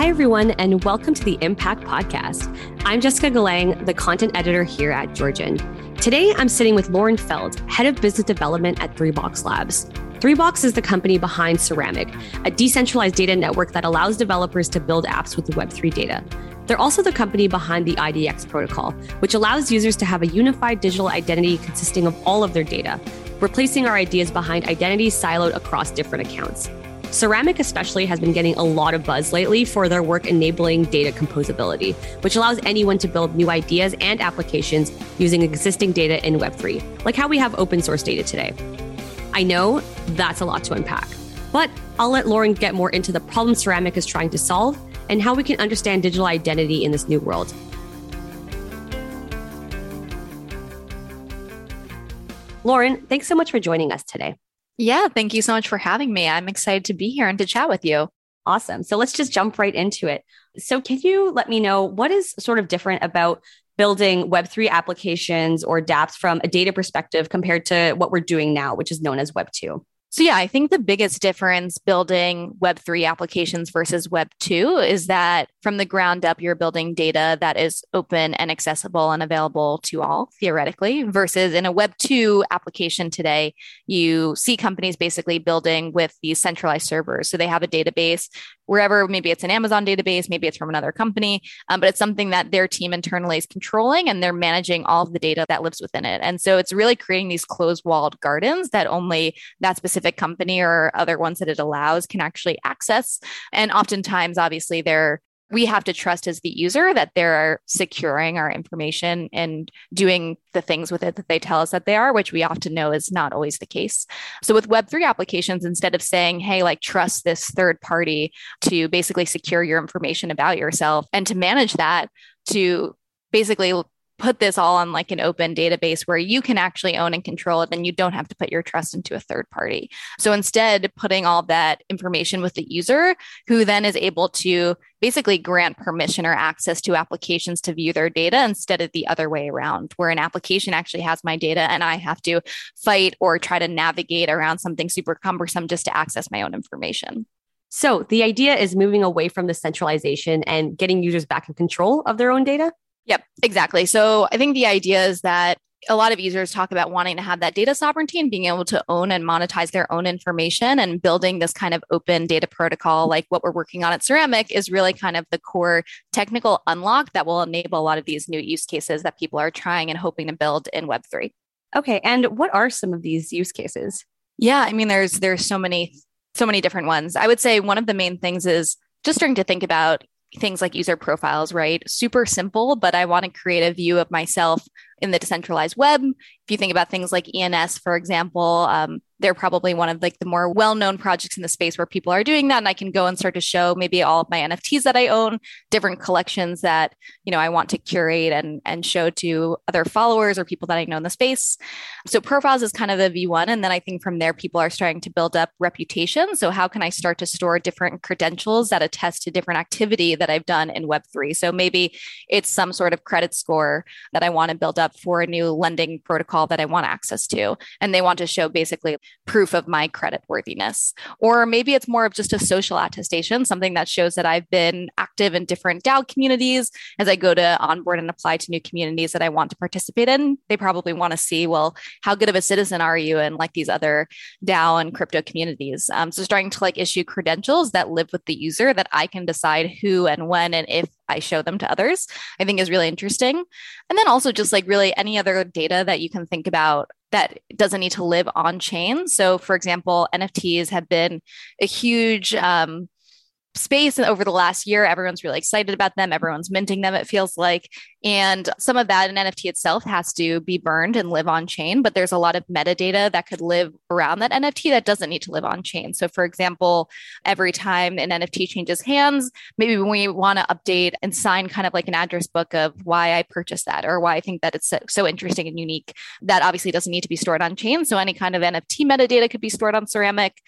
Hi, everyone, and welcome to the Impact Podcast. I'm Jessica Galang, the content editor here at Georgian. Today, I'm sitting with Lauren Feld, head of business development at 3Box Labs. 3Box is the company behind Ceramic, a decentralized data network that allows developers to build apps with Web3 data. They're also the company behind the IDX protocol, which allows users to have a unified digital identity consisting of all of their data, replacing our ideas behind identities siloed across different accounts. Ceramic, especially, has been getting a lot of buzz lately for their work enabling data composability, which allows anyone to build new ideas and applications using existing data in Web3, like how we have open source data today. I know that's a lot to unpack, but I'll let Lauren get more into the problem Ceramic is trying to solve and how we can understand digital identity in this new world. Lauren, thanks so much for joining us today. Yeah, thank you so much for having me. I'm excited to be here and to chat with you. Awesome. So let's just jump right into it. So, can you let me know what is sort of different about building Web3 applications or dApps from a data perspective compared to what we're doing now, which is known as Web2? So, yeah, I think the biggest difference building Web3 applications versus Web2 is that from the ground up, you're building data that is open and accessible and available to all, theoretically, versus in a Web2 application today, you see companies basically building with these centralized servers. So they have a database wherever, maybe it's an Amazon database, maybe it's from another company, um, but it's something that their team internally is controlling and they're managing all of the data that lives within it. And so it's really creating these closed walled gardens that only that specific company or other ones that it allows can actually access. And oftentimes, obviously, they're we have to trust as the user that they're securing our information and doing the things with it that they tell us that they are, which we often know is not always the case. So with Web3 applications, instead of saying, hey, like trust this third party to basically secure your information about yourself and to manage that, to basically put this all on like an open database where you can actually own and control it and you don't have to put your trust into a third party. So instead, putting all that information with the user who then is able to basically grant permission or access to applications to view their data instead of the other way around, where an application actually has my data and I have to fight or try to navigate around something super cumbersome just to access my own information. So the idea is moving away from the centralization and getting users back in control of their own data? Yep, exactly. So I think the idea is that a lot of users talk about wanting to have that data sovereignty and being able to own and monetize their own information and building this kind of open data protocol like what we're working on at ceramic is really kind of the core technical unlock that will enable a lot of these new use cases that people are trying and hoping to build in web3 okay and what are some of these use cases? Yeah i mean there's there's so many so many different ones. I would say one of the main things is just starting to think about things like user profiles, right? Super simple, but I want to create a view of myself in the decentralized web. If you think about things like ENS, for example, um, they're probably one of like the more well-known projects in the space where people are doing that and i can go and start to show maybe all of my nfts that i own different collections that you know i want to curate and and show to other followers or people that i know in the space. So profiles is kind of the v1 and then i think from there people are starting to build up reputation. So how can i start to store different credentials that attest to different activity that i've done in web3 so maybe it's some sort of credit score that i want to build up for a new lending protocol that i want access to and they want to show basically proof of my credit worthiness. Or maybe it's more of just a social attestation, something that shows that I've been active in different DAO communities as I go to onboard and apply to new communities that I want to participate in. They probably want to see, well, how good of a citizen are you in like these other DAO and crypto communities? Um, so starting to like issue credentials that live with the user that I can decide who and when and if I show them to others, I think is really interesting. And then also just like really any other data that you can think about that doesn't need to live on chain. So, for example, NFTs have been a huge um, space over the last year. Everyone's really excited about them. Everyone's minting them, it feels like. And some of that in NFT itself has to be burned and live on chain, but there's a lot of metadata that could live around that NFT that doesn't need to live on chain. So, for example, every time an NFT changes hands, maybe we want to update and sign kind of like an address book of why I purchased that or why I think that it's so, so interesting and unique, that obviously doesn't need to be stored on chain. So, any kind of NFT metadata could be stored on Ceramic.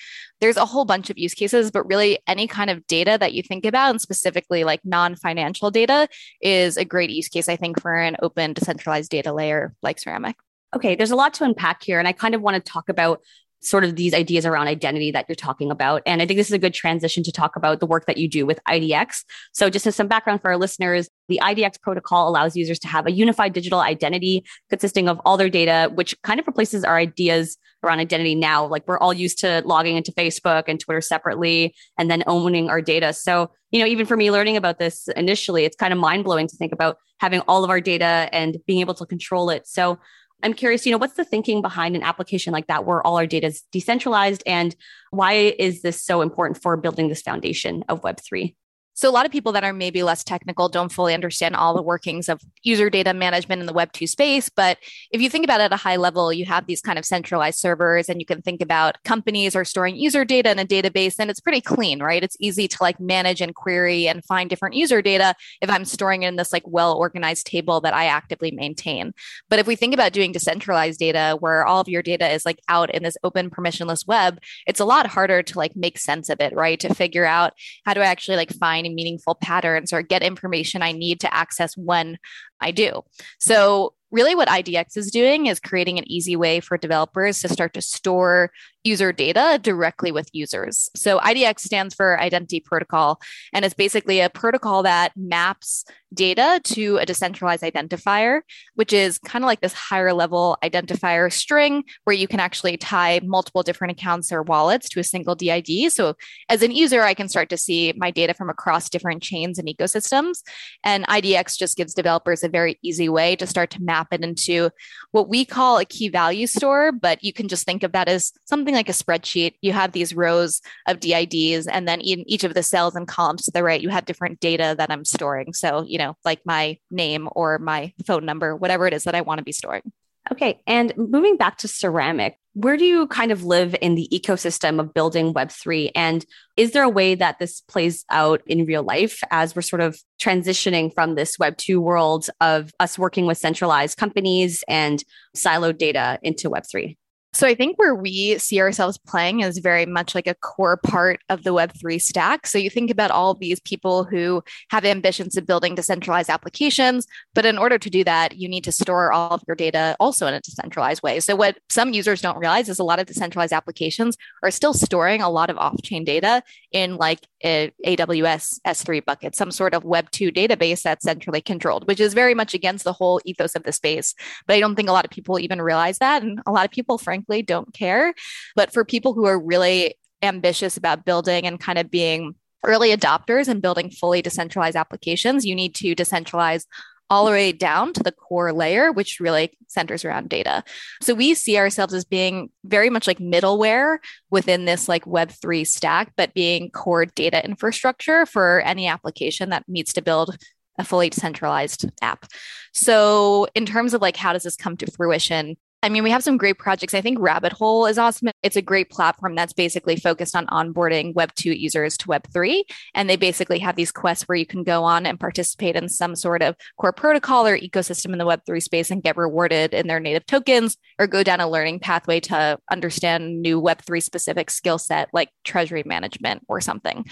There's a whole bunch of use cases, but really any kind of data that you think about, and specifically like non financial data, is a great use case case, I think, for an open decentralized data layer like Ceramic. Okay, there's a lot to unpack here. And I kind of want to talk about sort of these ideas around identity that you're talking about. And I think this is a good transition to talk about the work that you do with IDX. So, just as some background for our listeners, the IDX protocol allows users to have a unified digital identity consisting of all their data, which kind of replaces our ideas around identity now. Like we're all used to logging into Facebook and Twitter separately and then owning our data. So, you know, even for me learning about this initially, it's kind of mind blowing to think about having all of our data and being able to control it. So, I'm curious, you know, what's the thinking behind an application like that where all our data is decentralized and why is this so important for building this foundation of Web3? So, a lot of people that are maybe less technical don't fully understand all the workings of user data management in the Web2 space. But if you think about it at a high level, you have these kind of centralized servers, and you can think about companies are storing user data in a database, and it's pretty clean, right? It's easy to like manage and query and find different user data if I'm storing it in this like well organized table that I actively maintain. But if we think about doing decentralized data where all of your data is like out in this open permissionless web, it's a lot harder to like make sense of it, right? To figure out how do I actually like find meaningful patterns or get information I need to access when I do. So really what IDX is doing is creating an easy way for developers to start to store user data directly with users. So IDX stands for Identity Protocol, and it's basically a protocol that maps data to a decentralized identifier, which is kind of like this higher level identifier string where you can actually tie multiple different accounts or wallets to a single DID. So as an user, I can start to see my data from across different chains and ecosystems. And IDX just gives developers a very easy way to start to map it into what we call a key value store, but you can just think of that as something like a spreadsheet. You have these rows of DIDs, and then in each of the cells and columns to the right, you have different data that I'm storing. So, you know, like my name or my phone number, whatever it is that I want to be storing. Okay. And moving back to ceramic, where do you kind of live in the ecosystem of building Web3? And is there a way that this plays out in real life as we're sort of transitioning from this Web2 world of us working with centralized companies and siloed data into Web3? So I think where we see ourselves playing is very much like a core part of the Web3 stack. So you think about all these people who have ambitions of building decentralized applications, but in order to do that, you need to store all of your data also in a decentralized way. So what some users don't realize is a lot of decentralized applications are still storing a lot of off-chain data in like AWS S3 bucket, some sort of Web2 database that's centrally controlled, which is very much against the whole ethos of the space. But I don't think a lot of people even realize that. And a lot of people, frankly, frankly don't care. But for people who are really ambitious about building and kind of being early adopters and building fully decentralized applications, you need to decentralize all the way down to the core layer, which really centers around data. So we see ourselves as being very much like middleware within this like Web3 stack, but being core data infrastructure for any application that needs to build a fully decentralized app. So in terms of like how does this come to fruition? I mean, we have some great projects. I think Rabbit Hole is awesome. It's a great platform that's basically focused on onboarding Web2 users to Web3. And they basically have these quests where you can go on and participate in some sort of core protocol or ecosystem in the Web3 space and get rewarded in their native tokens or go down a learning pathway to understand new Web3 specific skill set like treasury management or something.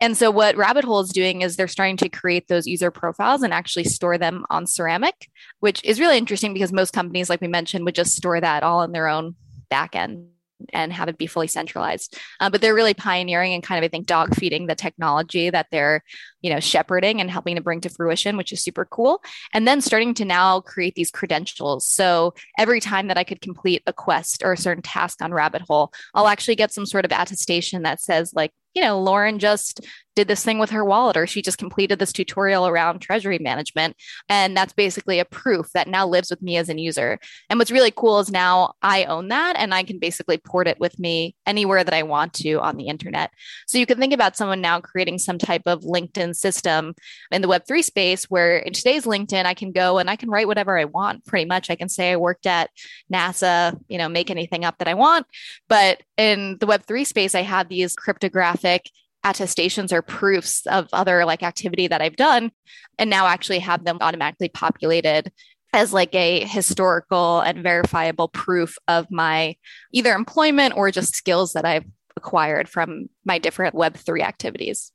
And so what Rabbit Hole is doing is they're starting to create those user profiles and actually store them on Ceramic, which is really interesting because most companies, like we mentioned, would just store that all in their own backend and have it be fully centralized. Uh, but they're really pioneering and kind of, I think, dog feeding the technology that they're, you know, shepherding and helping to bring to fruition, which is super cool. And then starting to now create these credentials. So every time that I could complete a quest or a certain task on Rabbit Hole, I'll actually get some sort of attestation that says like, you know, Lauren just did this thing with her wallet or she just completed this tutorial around treasury management. And that's basically a proof that now lives with me as an user. And what's really cool is now I own that and I can basically port it with me anywhere that I want to on the internet. So you can think about someone now creating some type of LinkedIn system in the Web3 space where in today's LinkedIn, I can go and I can write whatever I want pretty much. I can say I worked at NASA, you know, make anything up that I want. But in the Web3 space, I have these cryptographic attestations or proofs of other like activity that I've done and now actually have them automatically populated as like a historical and verifiable proof of my either employment or just skills that I've acquired from my different Web3 activities.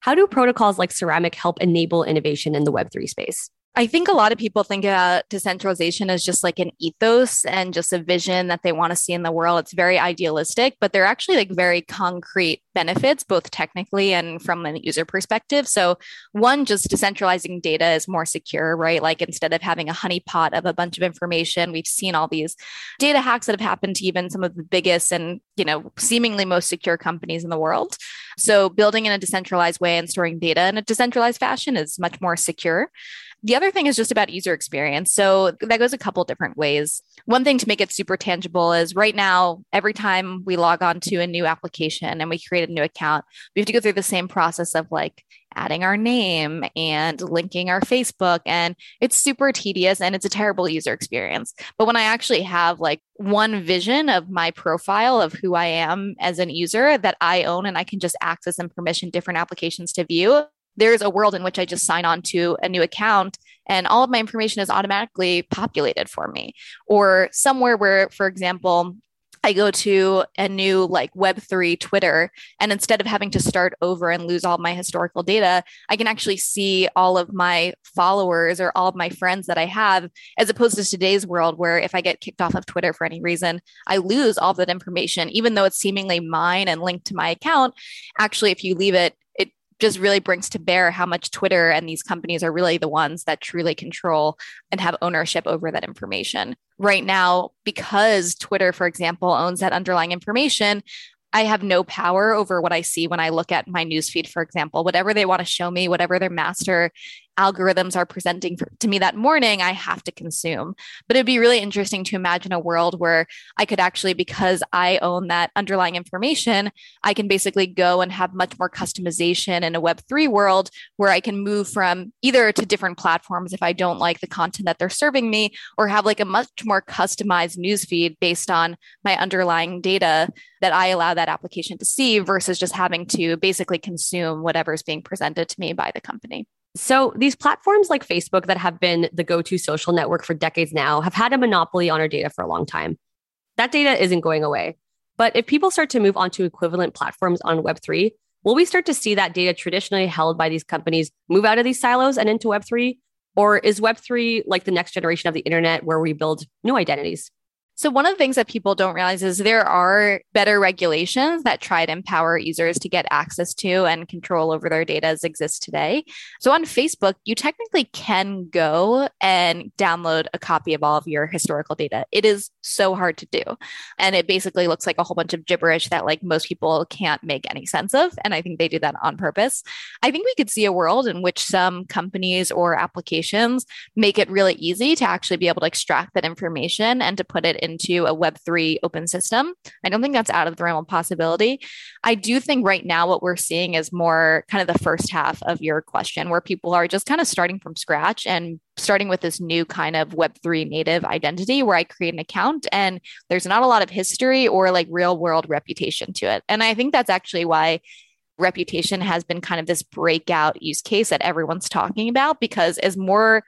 How do protocols like Ceramic help enable innovation in the Web3 space? I think a lot of people think about decentralization as just like an ethos and just a vision that they want to see in the world. It's very idealistic, but they're actually like very concrete benefits, both technically and from a user perspective. So, one, just decentralizing data is more secure, right? Like instead of having a honeypot of a bunch of information, we've seen all these data hacks that have happened to even some of the biggest and, you know, seemingly most secure companies in the world. So, building in a decentralized way and storing data in a decentralized fashion is much more secure. The other thing is just about user experience. So that goes a couple different ways. One thing to make it super tangible is right now, every time we log on to a new application and we create a new account, we have to go through the same process of like adding our name and linking our Facebook. And it's super tedious and it's a terrible user experience. But when I actually have like one vision of my profile of who I am as an user that I own and I can just access and permission different applications to view, there's a world in which I just sign on to a new account and all of my information is automatically populated for me. Or somewhere where, for example, I go to a new like Web3 Twitter, and instead of having to start over and lose all my historical data, I can actually see all of my followers or all of my friends that I have, as opposed to today's world where if I get kicked off of Twitter for any reason, I lose all that information, even though it's seemingly mine and linked to my account. Actually, if you leave it, it just really brings to bear how much Twitter and these companies are really the ones that truly control and have ownership over that information. Right now, because Twitter, for example, owns that underlying information, I have no power over what I see when I look at my newsfeed, for example. Whatever they want to show me, whatever their master algorithms are presenting for, to me that morning, I have to consume. But it'd be really interesting to imagine a world where I could actually, because I own that underlying information, I can basically go and have much more customization in a Web3 world where I can move from either to different platforms if I don't like the content that they're serving me, or have like a much more customized newsfeed based on my underlying data that I allow that application to see versus just having to basically consume whatever's being presented to me by the company. So, these platforms like Facebook that have been the go to social network for decades now have had a monopoly on our data for a long time. That data isn't going away. But if people start to move onto equivalent platforms on Web3, will we start to see that data traditionally held by these companies move out of these silos and into Web3? Or is Web3 like the next generation of the internet where we build new identities? So, one of the things that people don't realize is there are better regulations that try to empower users to get access to and control over their data as exists today. So, on Facebook, you technically can go and download a copy of all of your historical data. It is so hard to do. And it basically looks like a whole bunch of gibberish that, like, most people can't make any sense of. And I think they do that on purpose. I think we could see a world in which some companies or applications make it really easy to actually be able to extract that information and to put it into a Web3 open system. I don't think that's out of the realm of possibility. I do think right now what we're seeing is more kind of the first half of your question, where people are just kind of starting from scratch and starting with this new kind of Web3 native identity where I create an account and there's not a lot of history or like real world reputation to it. And I think that's actually why reputation has been kind of this breakout use case that everyone's talking about because as more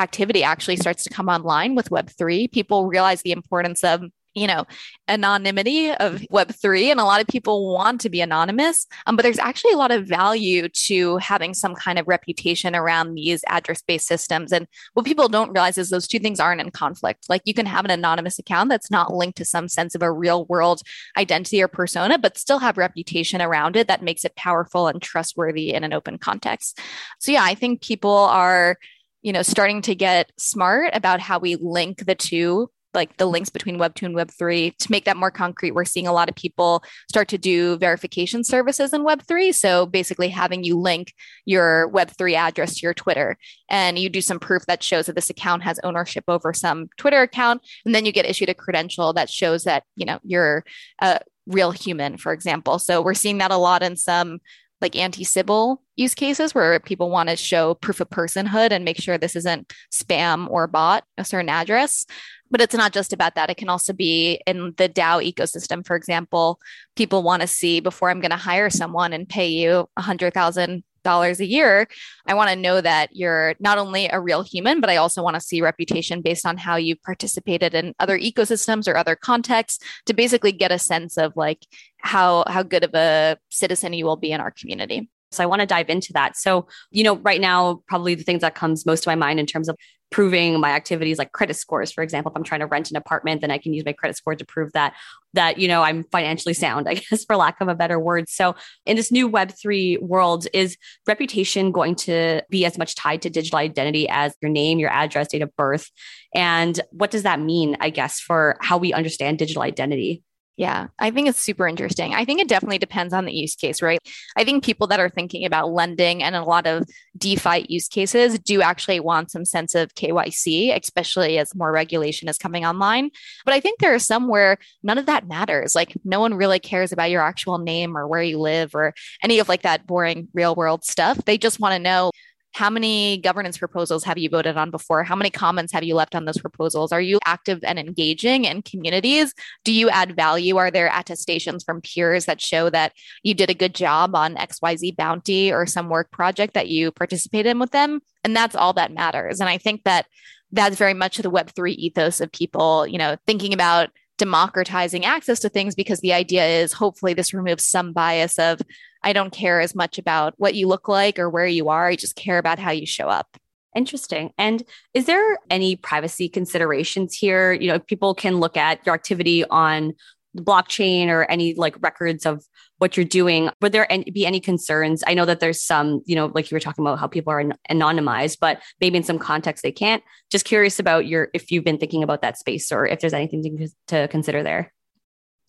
activity actually starts to come online with Web3, people realize the importance of you know anonymity of web3 and a lot of people want to be anonymous. Um, but there's actually a lot of value to having some kind of reputation around these address based systems. And what people don't realize is those two things aren't in conflict. Like you can have an anonymous account that's not linked to some sense of a real world identity or persona but still have reputation around it that makes it powerful and trustworthy in an open context. So yeah i think people are you know, starting to get smart about how we link the two like the links between web 2 and web 3 to make that more concrete. We're seeing a lot of people start to do verification services in web 3 so basically having you link your web 3 address to your twitter and you do some proof that shows that this account has ownership over some twitter account. And then you get issued a credential that shows that you know you're a real human for example. So we're seeing that a lot in some like anti-Sybil use cases where people want to show proof of personhood and make sure this isn't spam or bot a certain address. But it's not just about that. It can also be in the DAO ecosystem, for example. People want to see before I'm going to hire someone and pay you a hundred thousand dollars a year i want to know that you're not only a real human but i also want to see reputation based on how you've participated in other ecosystems or other contexts to basically get a sense of like how how good of a citizen you will be in our community So I want to dive into that. So, you know, right now, probably the things that comes most to my mind in terms of proving my activities like credit scores for example if i'm trying to rent an apartment then i can use my credit score to prove that that you know i'm financially sound i guess for lack of a better word. So in this new web3 world is reputation going to be as much tied to digital identity as your name your address date of birth? And what does that mean i guess for how we understand digital identity yeah, I think it's super interesting. I think it definitely depends on the use case, right? I think people that are thinking about lending and a lot of DeFi use cases do actually want some sense of KYC, especially as more regulation is coming online. But I think there are some where none of that matters. Like no one really cares about your actual name or where you live or any of like that boring real world stuff. They just want to know how many governance proposals have you voted on before? How many comments have you left on those proposals? Are you active and engaging in communities? Do you add value? Are there attestations from peers that show that you did a good job on XYZ bounty or some work project that you participated in with them? And that's all that matters. And I think that that's very much the Web3 ethos of people, you know, thinking about democratizing access to things because the idea is hopefully this removes some bias of I don't care as much about what you look like or where you are. I just care about how you show up. Interesting. And is there any privacy considerations here? You know, people can look at your activity on the blockchain or any like records of what you're doing would there any, be any concerns i know that there's some you know like you were talking about how people are anonymized but maybe in some context they can't just curious about your if you've been thinking about that space or if there's anything to, to consider there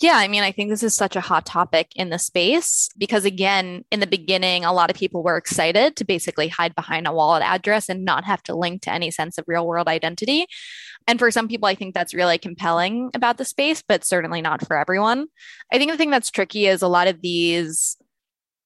yeah, I mean, I think this is such a hot topic in the space because, again, in the beginning, a lot of people were excited to basically hide behind a wallet address and not have to link to any sense of real world identity. And for some people, I think that's really compelling about the space, but certainly not for everyone. I think the thing that's tricky is a lot of these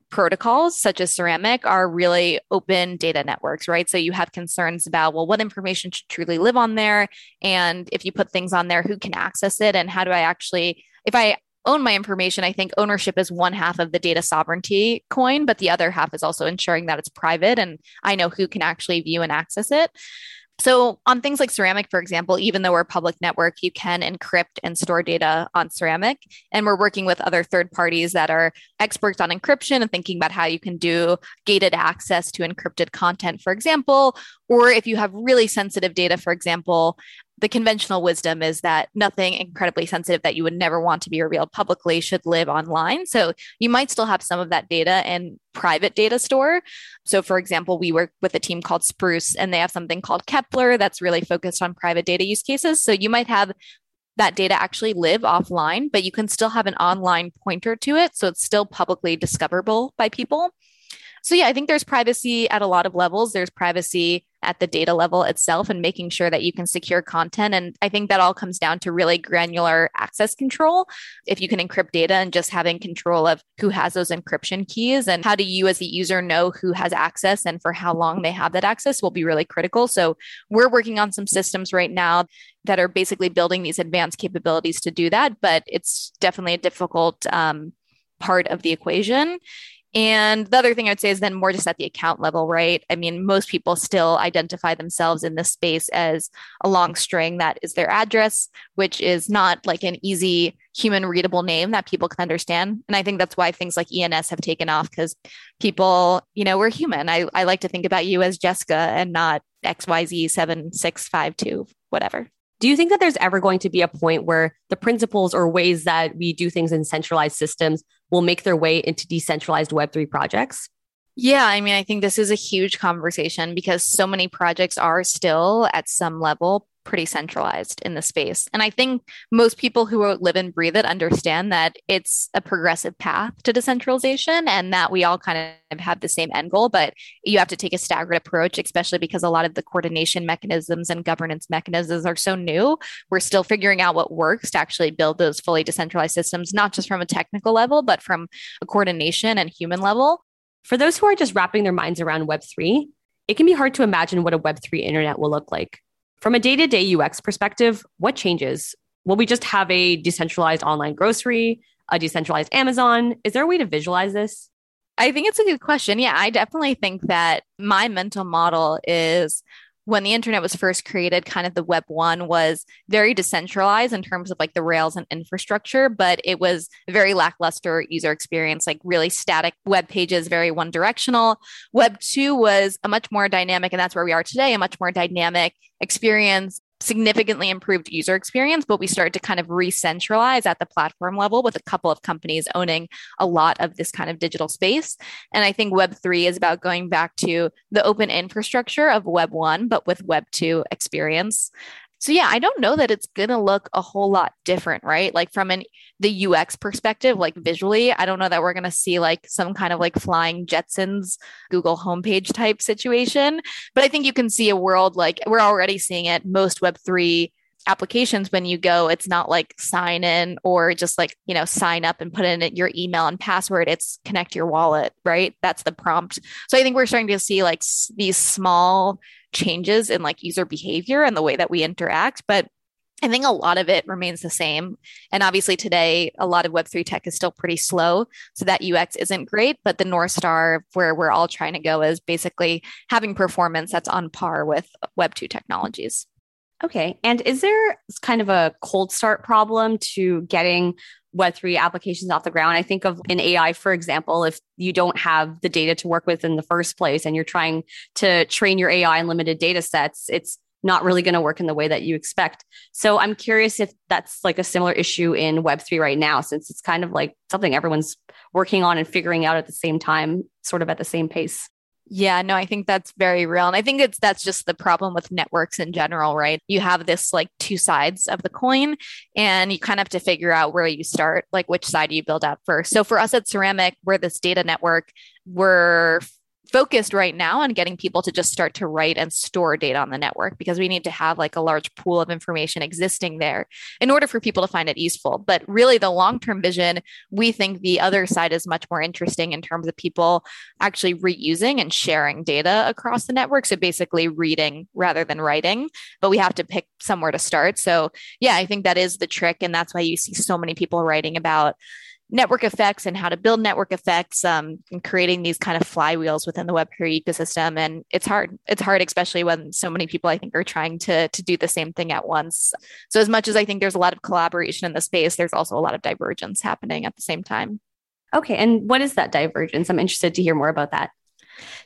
protocols such as ceramic are really open data networks right so you have concerns about well what information should truly live on there and if you put things on there who can access it and how do i actually if I own my information, I think ownership is one half of the data sovereignty coin, but the other half is also ensuring that it's private and I know who can actually view and access it. So, on things like Ceramic, for example, even though we're a public network, you can encrypt and store data on Ceramic. And we're working with other third parties that are experts on encryption and thinking about how you can do gated access to encrypted content, for example. Or if you have really sensitive data, for example, the conventional wisdom is that nothing incredibly sensitive that you would never want to be revealed publicly should live online. So you might still have some of that data in private data store. So, for example, we work with a team called Spruce, and they have something called Kepler that's really focused on private data use cases. So you might have that data actually live offline, but you can still have an online pointer to it. So it's still publicly discoverable by people. So, yeah, I think there's privacy at a lot of levels. There's privacy at the data level itself and making sure that you can secure content. And I think that all comes down to really granular access control. If you can encrypt data and just having control of who has those encryption keys and how do you as the user know who has access and for how long they have that access will be really critical. So we're working on some systems right now that are basically building these advanced capabilities to do that, but it's definitely a difficult um, part of the equation. And the other thing I'd say is then more just at the account level, right? I mean, most people still identify themselves in this space as a long string that is their address, which is not like an easy human readable name that people can understand. And I think that's why things like ENS have taken off because people, you know, we're human. I, I like to think about you as Jessica and not XYZ7652, whatever. Do you think that there's ever going to be a point where the principles or ways that we do things in centralized systems will make their way into decentralized Web3 projects? Yeah, I mean, I think this is a huge conversation because so many projects are still at some level pretty centralized in the space. And I think most people who live and breathe it understand that it's a progressive path to decentralization and that we all kind of have the same end goal, but you have to take a staggered approach, especially because a lot of the coordination mechanisms and governance mechanisms are so new. We're still figuring out what works to actually build those fully decentralized systems, not just from a technical level, but from a coordination and human level. For those who are just wrapping their minds around Web3, it can be hard to imagine what a Web3 internet will look like. From a day to day UX perspective, what changes? Will we just have a decentralized online grocery, a decentralized Amazon? Is there a way to visualize this? I think it's a good question. Yeah, I definitely think that my mental model is when the internet was first created, kind of the web one was very decentralized in terms of like the rails and infrastructure, but it was very lackluster user experience, like really static web pages, very one directional. Web two was a much more dynamic, and that's where we are today, a much more dynamic experience significantly improved user experience, but we started to kind of re-centralize at the platform level with a couple of companies owning a lot of this kind of digital space. And I think Web 3 is about going back to the open infrastructure of Web 1, but with Web 2 experience. So yeah, I don't know that it's going to look a whole lot different, right? Like from an the UX perspective, like visually, I don't know that we're going to see like some kind of like flying Jetsons Google homepage type situation, but I think you can see a world like we're already seeing it. Most web3 applications when you go it's not like sign in or just like you know sign up and put in your email and password. It's connect your wallet right? That's the prompt. So i think we're starting to see like these small changes in like user behavior and the way that we interact but I think a lot of it remains the same. And obviously, today, a lot of Web3 tech is still pretty slow. So that UX isn't great. But the North Star, where we're all trying to go, is basically having performance that's on par with Web2 technologies. Okay. And is there kind of a cold start problem to getting Web3 applications off the ground? I think of in AI, for example, if you don't have the data to work with in the first place and you're trying to train your AI in limited data sets, it's not really going to work in the way that you expect. So I'm curious if that's like a similar issue in Web3 right now, since it's kind of like something everyone's working on and figuring out at the same time, sort of at the same pace. Yeah, no, I think that's very real. And I think it's that's just the problem with networks in general, right? You have this like two sides of the coin and you kind of have to figure out where you start, like which side you build out first. So for us at Ceramic, we're this data network. We're focused right now on getting people to just start to write and store data on the network because we need to have like a large pool of information existing there in order for people to find it useful. But really, the long term vision, we think the other side is much more interesting in terms of people actually reusing and sharing data across the network. So basically, reading rather than writing. But we have to pick somewhere to start. So, yeah, I think that is the trick. And that's why you see so many people writing about network effects and how to build network effects um, and creating these kind of flywheels within the web3 ecosystem. And it's hard it's hard especially when so many people i think are trying to to do the same thing at once. So as much as i think there's a lot of collaboration in the space there's also a lot of divergence happening at the same time. Okay and what is that divergence? I'm interested to hear more about that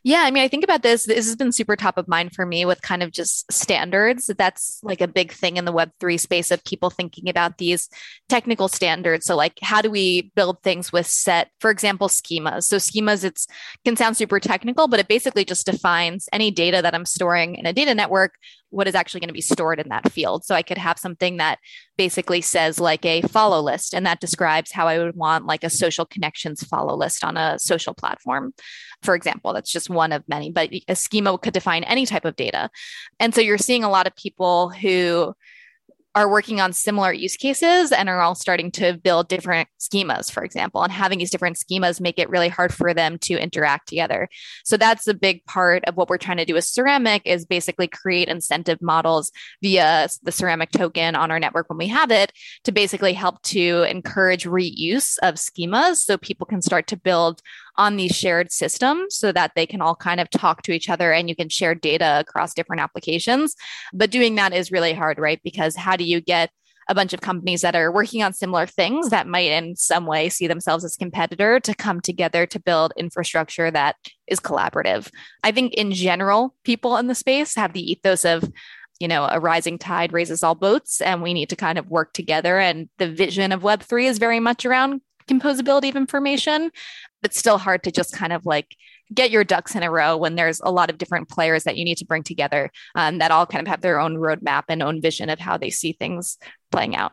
yeah, I mean, I think about this. This has been super top of mind for me with kind of just standards. That's like a big thing in the Web3 space of people thinking about these technical standards. So, like, how do we build things with set, for example, schemas? So, schemas, it's can sound super technical, but it basically just defines any data that I'm storing in a data network what is actually going to be stored in that field. So I could have something that basically says like a follow list, and that describes how I would want like a social connections follow list on a social platform. For example, that's just one of many, but a schema could define any type of data. And so you're seeing a lot of people who are working on similar use cases and are all starting to build different schemas, for example, and having these different schemas make it really hard for them to interact together. So that's a big part of what we're trying to do with Ceramic is basically create incentive models via the Ceramic token on our network when we have it to basically help to encourage reuse of schemas so people can start to build on these shared systems so that they can all kind of talk to each other and you can share data across different applications. But doing that is really hard, right? Because how do you get a bunch of companies that are working on similar things that might in some way see themselves as competitor to come together to build infrastructure that is collaborative. I think in general, people in the space have the ethos of you know, a rising tide raises all boats, and we need to kind of work together. And the vision of Web3 is very much around composability of information. It's still hard to just kind of like get your ducks in a row when there's a lot of different players that you need to bring together um, that all kind of have their own roadmap and own vision of how they see things playing out.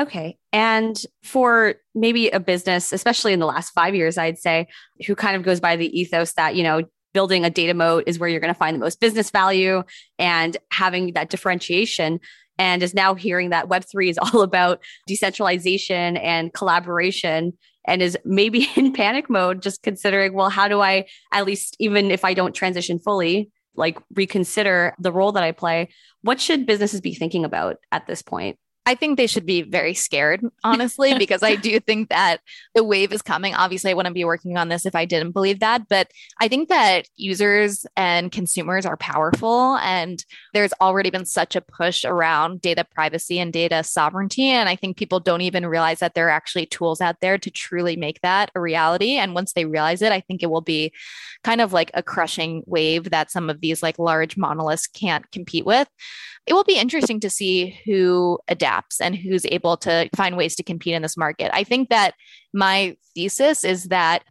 Okay. And for maybe a business, especially in the last five years, I'd say, who kind of goes by the ethos that, you know, building a data moat is where you're going to find the most business value and having that differentiation and is now hearing that Web3 is all about decentralization and collaboration and is maybe in panic mode, just considering, well, how do I, at least even if I don't transition fully, like reconsider the role that I play? What should businesses be thinking about at this point? I think they should be very scared, honestly, because I do think that the wave is coming. Obviously, I wouldn't be working on this if I didn't believe that. But I think that users and consumers are powerful. And there's already been such a push around data privacy and data sovereignty. And I think people don't even realize that there are actually tools out there to truly make that a reality. And once they realize it, I think it will be kind of like a crushing wave that some of these like large monoliths can't compete with it will be interesting to see who adapts and who's able to find ways to compete in this market. I think that my thesis is that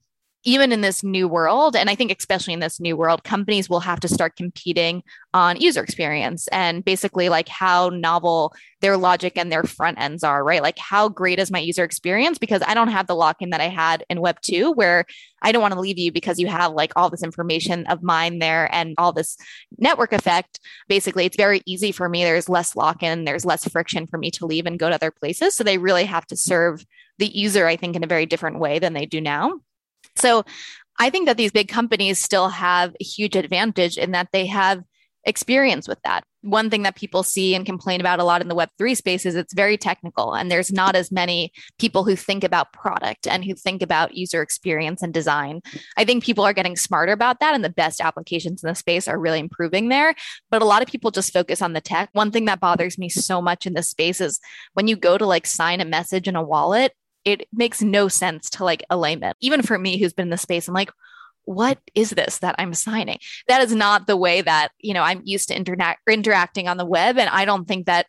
even in this new world, and I think especially in this new world, companies will have to start competing on user experience and basically like how novel their logic and their front ends are, right? Like how great is my user experience? Because I don't have the lock in that I had in Web 2, where I don't want to leave you because you have like all this information of mine there and all this network effect. Basically, it's very easy for me. There's less lock in, there's less friction for me to leave and go to other places. So they really have to serve the user, I think, in a very different way than they do now. So I think that these big companies still have a huge advantage in that they have experience with that. One thing that people see and complain about a lot in the Web3 space is it's very technical, and there's not as many people who think about product and who think about user experience and design. I think people are getting smarter about that, and the best applications in the space are really improving there. But a lot of people just focus on the tech. One thing that bothers me so much in this space is when you go to like sign a message in a wallet, it makes no sense to like a layman. Even for me, who's been in the space, I'm like, what is this that I'm signing? That is not the way that, you know, I'm used to interna- interacting on the web. And I don't think that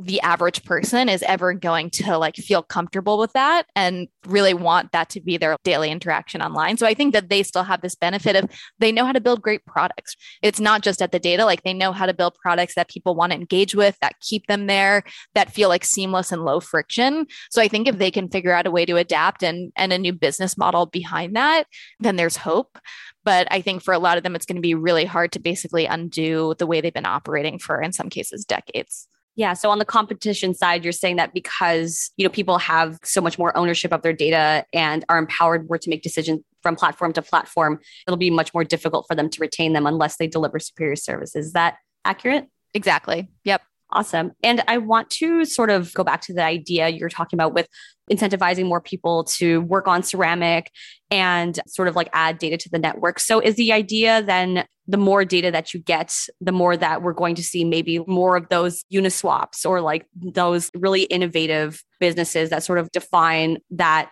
the average person is ever going to like feel comfortable with that and really want that to be their daily interaction online. So I think that they still have this benefit of they know how to build great products. It's not just at the data, like they know how to build products that people want to engage with, that keep them there, that feel like seamless and low friction. So I think if they can figure out a way to adapt and and a new business model behind that, then there's hope. But I think for a lot of them, it's going to be really hard to basically undo the way they've been operating for, in some cases, decades. Yeah. So on the competition side, you're saying that because, you know, people have so much more ownership of their data and are empowered more to make decisions from platform to platform, it'll be much more difficult for them to retain them unless they deliver superior services. Is that accurate? Exactly. Yep. Awesome. And I want to sort of go back to the idea you're talking about with incentivizing more people to work on ceramic and sort of like add data to the network. So is the idea then the more data that you get, the more that we're going to see maybe more of those uniswaps or like those really innovative businesses that sort of define that,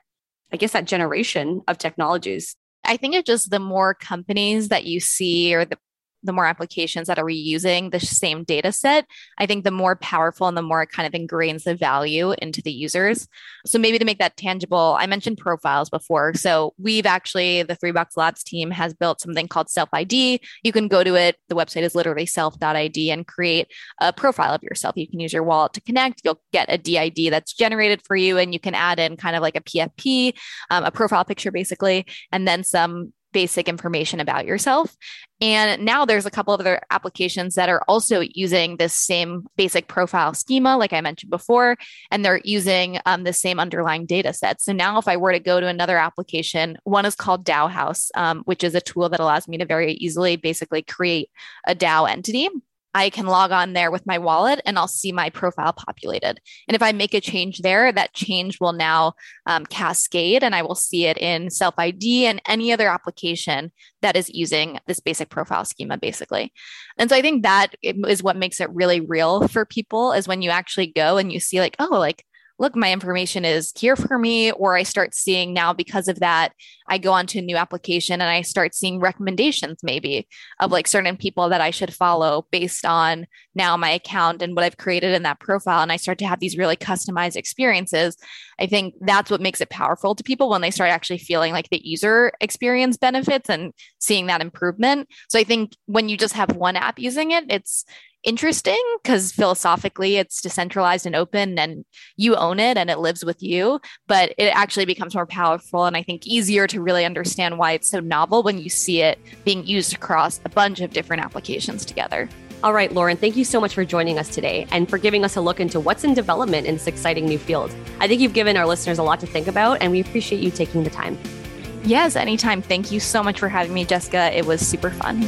I guess, that generation of technologies? I think it's just the more companies that you see or the the more applications that are reusing the same data set, I think the more powerful and the more it kind of ingrains the value into the users. So maybe to make that tangible, I mentioned profiles before. So we've actually, the 3Box Labs team has built something called Self ID. You can go to it. The website is literally self.id and create a profile of yourself. You can use your wallet to connect. You'll get a DID that's generated for you, and you can add in kind of like a PFP, um, a profile picture basically, and then some basic information about yourself. And now there's a couple of other applications that are also using this same basic profile schema, like I mentioned before, and they're using um, the same underlying data set. So now, if I were to go to another application, one is called DAOhaus, um, which is a tool that allows me to very easily basically create a DAO entity. I can log on there with my wallet and I'll see my profile populated. And if I make a change there, that change will now um, cascade and I will see it in self ID and any other application that is using this basic profile schema, basically. And so I think that is what makes it really real for people is when you actually go and you see, like, oh, like, look, my information is here for me. Or I start seeing now because of that, I go onto a new application and I start seeing recommendations maybe of like certain people that I should follow based on now my account and what I've created in that profile. And I start to have these really customized experiences. I think that's what makes it powerful to people when they start actually feeling like the user experience benefits and seeing that improvement. So I think when you just have one app using it, it's interesting because philosophically it's decentralized and open and you own it and it lives with you but it actually becomes more powerful and i think easier to really understand why it's so novel when you see it being used across a bunch of different applications together all right, Lauren, thank you so much for joining us today and for giving us a look into what's in development in this exciting new field. I think you've given our listeners a lot to think about, and we appreciate you taking the time. Yes, anytime. Thank you so much for having me, Jessica. It was super fun.